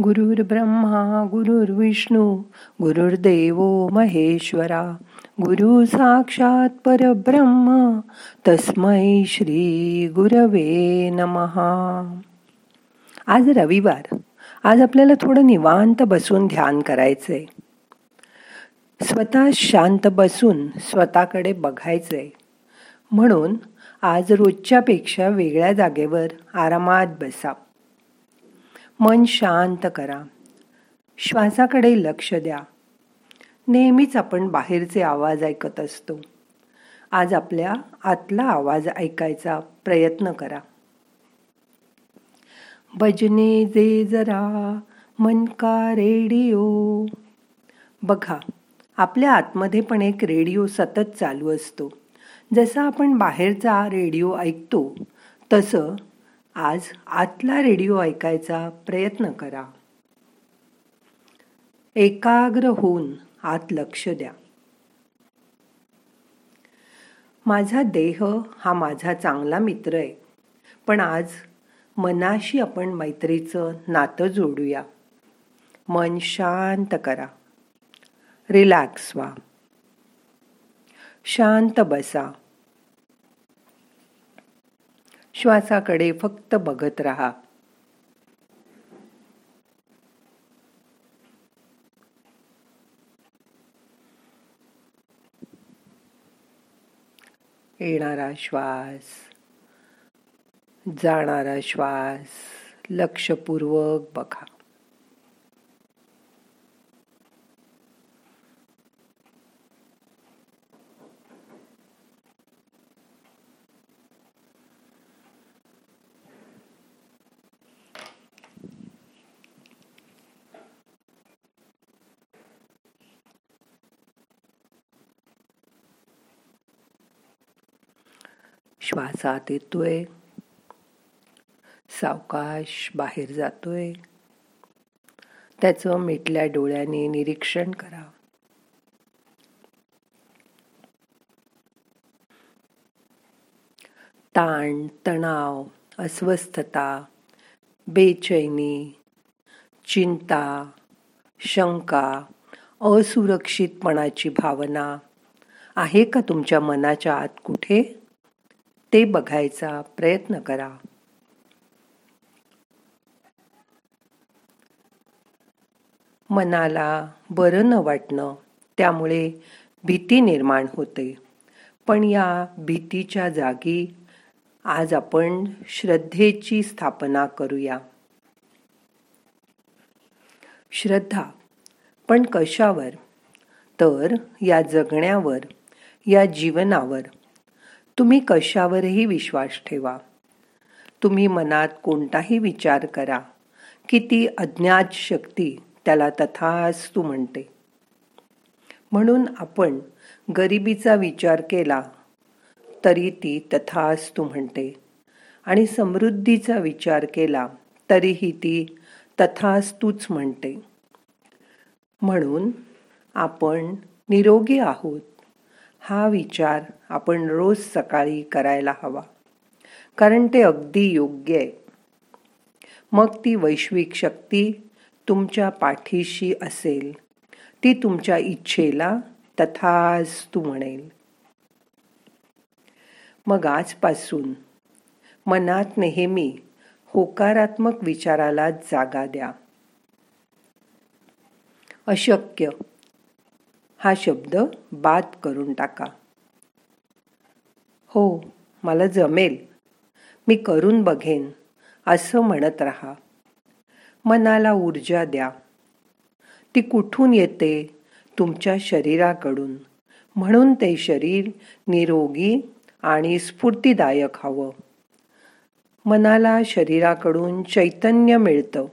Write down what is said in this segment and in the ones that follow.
गुरुर् ब्रह्मा गुरुर्विष्णू गुरुर्देव महेश्वरा गुरु साक्षात परब्रह्म तस्मै श्री गुरवे नमहा आज रविवार. आज आपल्याला थोडं निवांत बसून ध्यान करायचंय. स्वतः शांत बसून स्वतःकडे बघायचंय. म्हणून आज रोजच्यापेक्षा वेगळ्या जागेवर आरामात बसा. मन शांत करा. श्वासाकडे लक्ष द्या. नेहमीच आपण बाहेरचे आवाज ऐकत असतो. आज आपल्या आतला आवाज ऐकायचा प्रयत्न करा. भजने जे जरा मन का रेडिओ. बघा आपल्या आतमध्ये पण एक रेडिओ सतत चालू असतो. जसा आपण बाहेरचा रेडिओ ऐकतो तसं आज आतला रेडिओ ऐकायचा प्रयत्न करा. एकाग्र होऊन आत लक्ष द्या. माझा देह हा माझा चांगला मित्र आहे. पण आज मनाशी आपण मैत्रीचं नातं जोडूया. मन शांत करा. रिलॅक्स व्हा. शांत बसा. श्वासाकडे फक्त बघत राहा. येणारा श्वास जाणारा श्वास लक्षपूर्वक बघा. श्वासात येतोय. सावकाश बाहेर जातोय. त्याचं मिटल्या डोळ्याने निरीक्षण करा. ताण तणाव अस्वस्थता बेचैनी चिंता शंका असुरक्षितपणाची भावना आहे का तुमच्या मनाच्या आत कुठे? ते बघायचा प्रयत्न करा. मनाला बरं न वाटणं त्यामुळे भीती निर्माण होते. पण या भीतीच्या जागी आज आपण श्रद्धेची स्थापना करूया. श्रद्धा. पण कशावर? तर या जगण्यावर या जीवनावर. तुम्ही कशावरही विश्वास ठेवा. तुम्ही मनात कोणताही विचार करा. की ती अज्ञात शक्ती त्याला तथास्तू म्हणते. म्हणून आपण गरिबीचा विचार केला तरी ती तथास्तू म्हणते. आणि समृद्धीचा विचार केला तरीही ती तथास्तूच म्हणते. म्हणून आपण निरोगी आहोत. हा विचार आपण रोज सकाळी करायला हवा. कारण ते अगदी योग्य आहे. मग ती वैश्विक शक्ती तुमच्या पाठीशी असेल. ती तुमच्या इच्छेला तथास्तू तू म्हणेल. मग आजपासून मनात नेहमी होकारात्मक विचाराला जागा द्या. अशक्य हा शब्द बाद करून टाका. हो मला जमेल. मी करून बघेन असं म्हणत राहा. मनाला ऊर्जा द्या. ती कुठून येते? तुमच्या शरीराकडून. म्हणून ते शरीर निरोगी आणि स्फूर्तीदायक हवं. मनाला शरीराकडून चैतन्य मिळतं.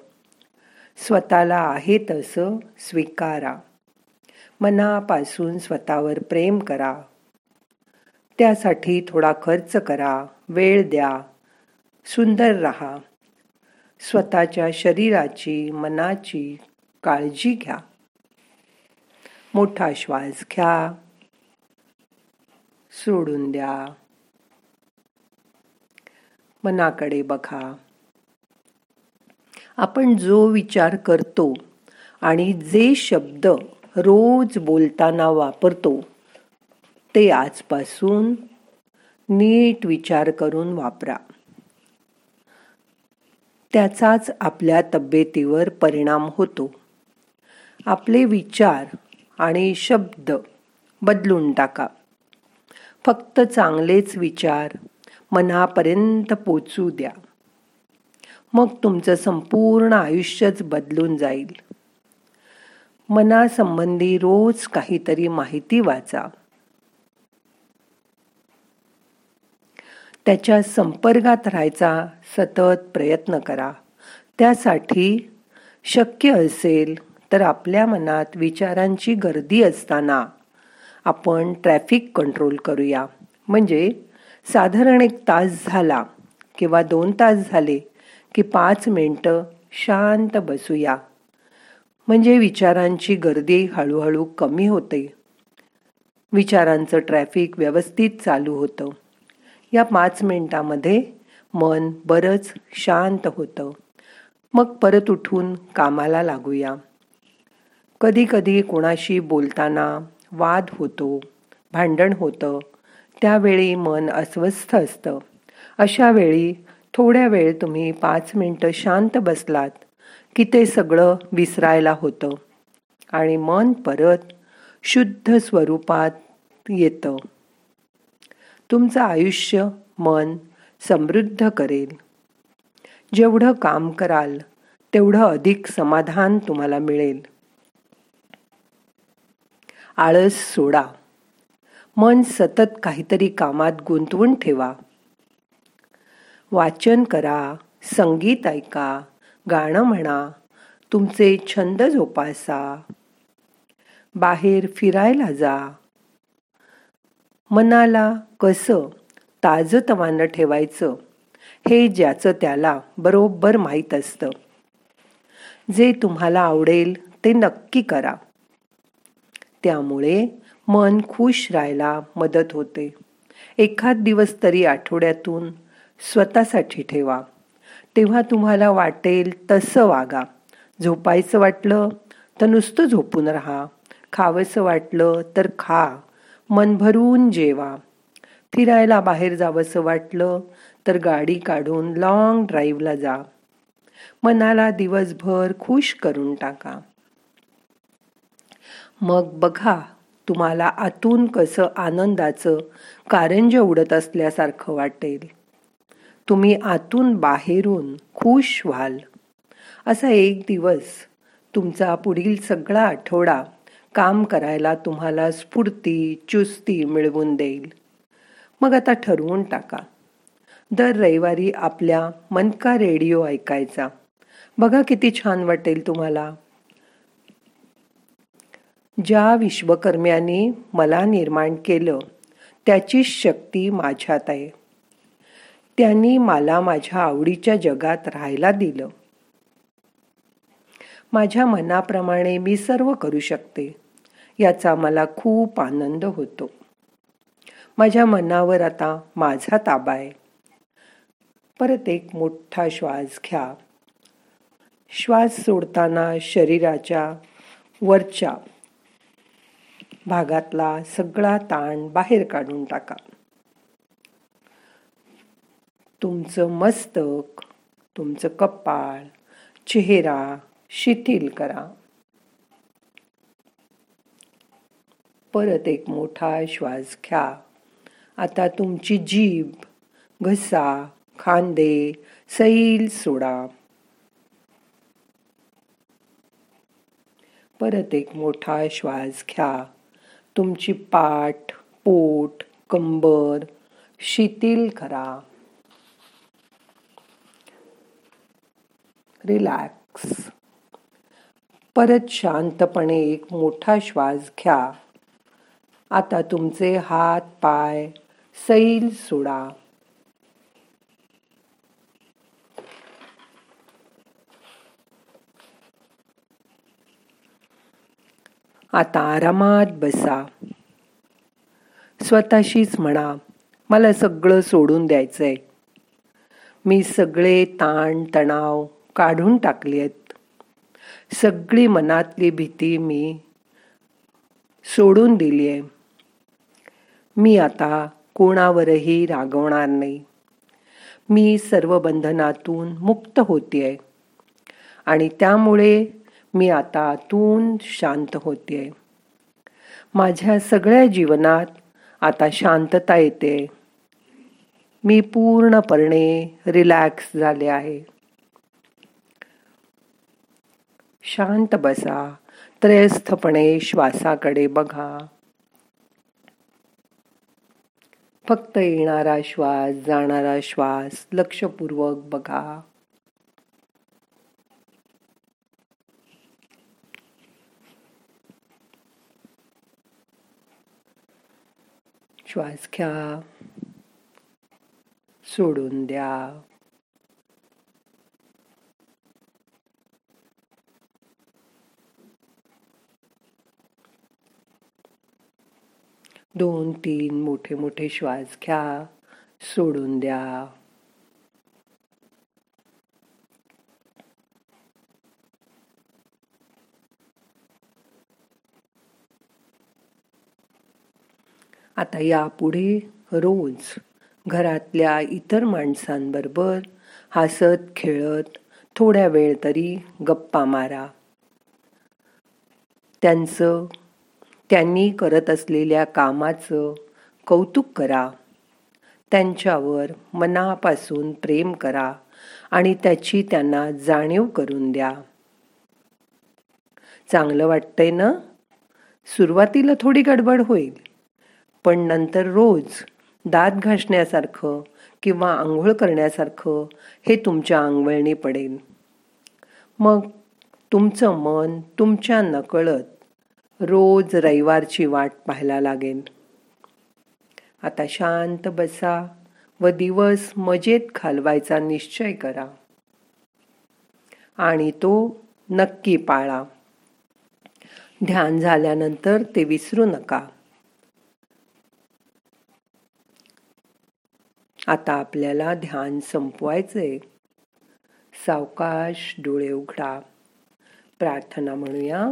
स्वतःला आहे तसं स्वीकारा. मनापासून स्वतःवर प्रेम करा. त्यासाठी थोडा खर्च करा वेळ द्या सुंदर राहा. स्वतःच्या शरीराची मनाची काळजी घ्या. मोठा श्वास घ्या. सोडून द्या. मनाकडे बघा. आपण जो विचार करतो आणि जे शब्द रोज बोलताना वापरतो. ते आजपासून नीट विचार करून वापरा. त्याचाच आपल्या तब्येतीवर परिणाम होतो. आपले विचार आणि शब्द बदलून टाका. फक्त चांगलेच विचार मनापर्यंत पोचू द्या. मग तुमचं संपूर्ण आयुष्यच बदलून जाईल. मनासंबंधी रोज काहीतरी माहिती वाचा. त्याच्या संपर्कात राहायचा सतत प्रयत्न करा. त्यासाठी शक्य असेल तर आपल्या मनात विचारांची गर्दी असताना आपण ट्रॅफिक कंट्रोल करूया. म्हणजे साधारण एक तास झाला किंवा दोन तास झाले की पाच मिनटं शांत बसूया. म्हणजे विचारांची गर्दी हळूहळू कमी होते. विचारांचं ट्रॅफिक व्यवस्थित चालू होतं. या पाच मिनिटामध्ये मन बरंच शांत होतं. मग परत उठून कामाला लागूया. कधी कधी कोणाशी बोलताना वाद होतो भांडण होतं. त्यावेळी मन अस्वस्थ असतं. अशा वेळी थोड्या वेळ तुम्ही पाच मिनटं शांत बसलात. की ते सगळं विसरायला होतं. आणि मन परत शुद्ध स्वरूपात येतं. तुमचं आयुष्य मन समृद्ध करेल. जेवढं काम कराल तेवढं अधिक समाधान तुम्हाला मिळेल. आळस सोडा. मन सतत काहीतरी कामात गुंतवून ठेवा. वाचन करा संगीत ऐका गाणं म्हणा तुमचे छंद जोपासा. बाहेर फिरायला जा. मनाला कसं ताजतवानं ठेवायचं हे ज्याचं त्याला बरोबर माहीत असतं. जे तुम्हाला आवडेल ते नक्की करा. त्यामुळे मन खुश राहायला मदत होते. एखाद दिवस तरी आठवड्यातून स्वतःसाठी ठेवा. तेव्हा तुम्हाला वाटेल तसं वागा. झोपायचं वाटलं तर नुसतं झोपून राहा. खावंसं वाटलं तर खा. मन भरून जेवा. फिरायला बाहेर जावंसं वाटलं तर गाडी काढून लॉंग ड्राईव्हला जा. मनाला दिवसभर खुश करून टाका. मग बघा तुम्हाला आतून कसं आनंदाचं कारंज उडत असल्यासारखं वाटेल. तुम्ही आतून बाहेरून खुश व्हाल. असा एक दिवस तुमचा पुढील सगळा आठवडा काम करायला तुम्हाला स्फूर्ती चुस्ती मिळवून देईल. मग आता ठरवून टाका. दर रविवारी आपल्या मनका रेडिओ ऐकायचा. बघा किती छान वाटेल तुम्हाला. ज्या विश्वकर्म्याने मला निर्माण केलं त्याची शक्ती माझ्यात आहे. त्यांनी मला माझ्या आवडीच्या जगात राहायला दिलं. माझ्या मनाप्रमाणे मी सर्व करू शकते याचा मला खूप आनंद होतो. माझ्या मनावर आता माझा ताबा आहे. परत एक मोठा श्वास घ्या. श्वास सोडताना शरीराच्या वरच्या भागातला सगळा ताण बाहेर काढून टाका. तुमचं मस्तक तुमचं कपाळ चेहरा शिथिल करा. परत एक मोठा श्वास घ्या. आता तुमची जीभ घसा खांदे सैल सोडा. परत एक मोठा श्वास घ्या. तुमची पाठ पोट कंबर शिथिल करा. रिलॅक्स परत शांतपणे एक मोठा श्वास घ्या. आता तुमचे हात पाय सैल सोडा. आता आरामात बसा. स्वतःशीच म्हणा मला सगळं सोडून द्यायचंय. मी सगळे ताण तणाव काढून टाकली आहेत. सगळी मनातली भीती मी सोडून दिली आहे. मी आता कोणावरही रागवणार नाही. मी सर्व बंधनातून मुक्त होते आहे आणि त्यामुळे मी आता आतून शांत होतीये. माझ्या सगळ्या जीवनात आता शांतता येते. मी पूर्णपणे रिलॅक्स झाले आहे. शांत बसा त्रयस्थपणे श्वासाकडे बघा. फक्त येणारा श्वास जाणारा श्वास लक्षपूर्वक बघा. श्वास घ्या. सोडून द्या. दोन तीन मोठे मोठे श्वास घ्या सोडून द्या. आता यापुढे रोज घरातल्या इतर माणसांबरोबर हसत खेळत थोड्या वेळ तरी गप्पा मारा. त्यांचं त्यांनी करत असलेल्या कामाचं कौतुक करा. त्यांच्यावर मनापासून प्रेम करा आणि त्याची त्यांना जाणीव करून द्या. चांगलं वाटतंय ना? सुरुवातीला थोडी गडबड होईल पण नंतर रोज दात घासण्यासारखं किंवा आंघोळ करण्यासारखं हे तुमच्या अंगवळणी पडेल. मग तुमचं मन तुमच्या नकळत रोज रविवारची वाट पाहायला लागेल आता शांत बसा व दिवस मजेत घालवायचा निश्चय करा. आणि तो नक्की पाळा. ध्यान झाल्यानंतर ते विसरू नका. आता आपल्याला ध्यान संपवायचंय. सावकाश डोळे उघडा. प्रार्थना म्हणूया.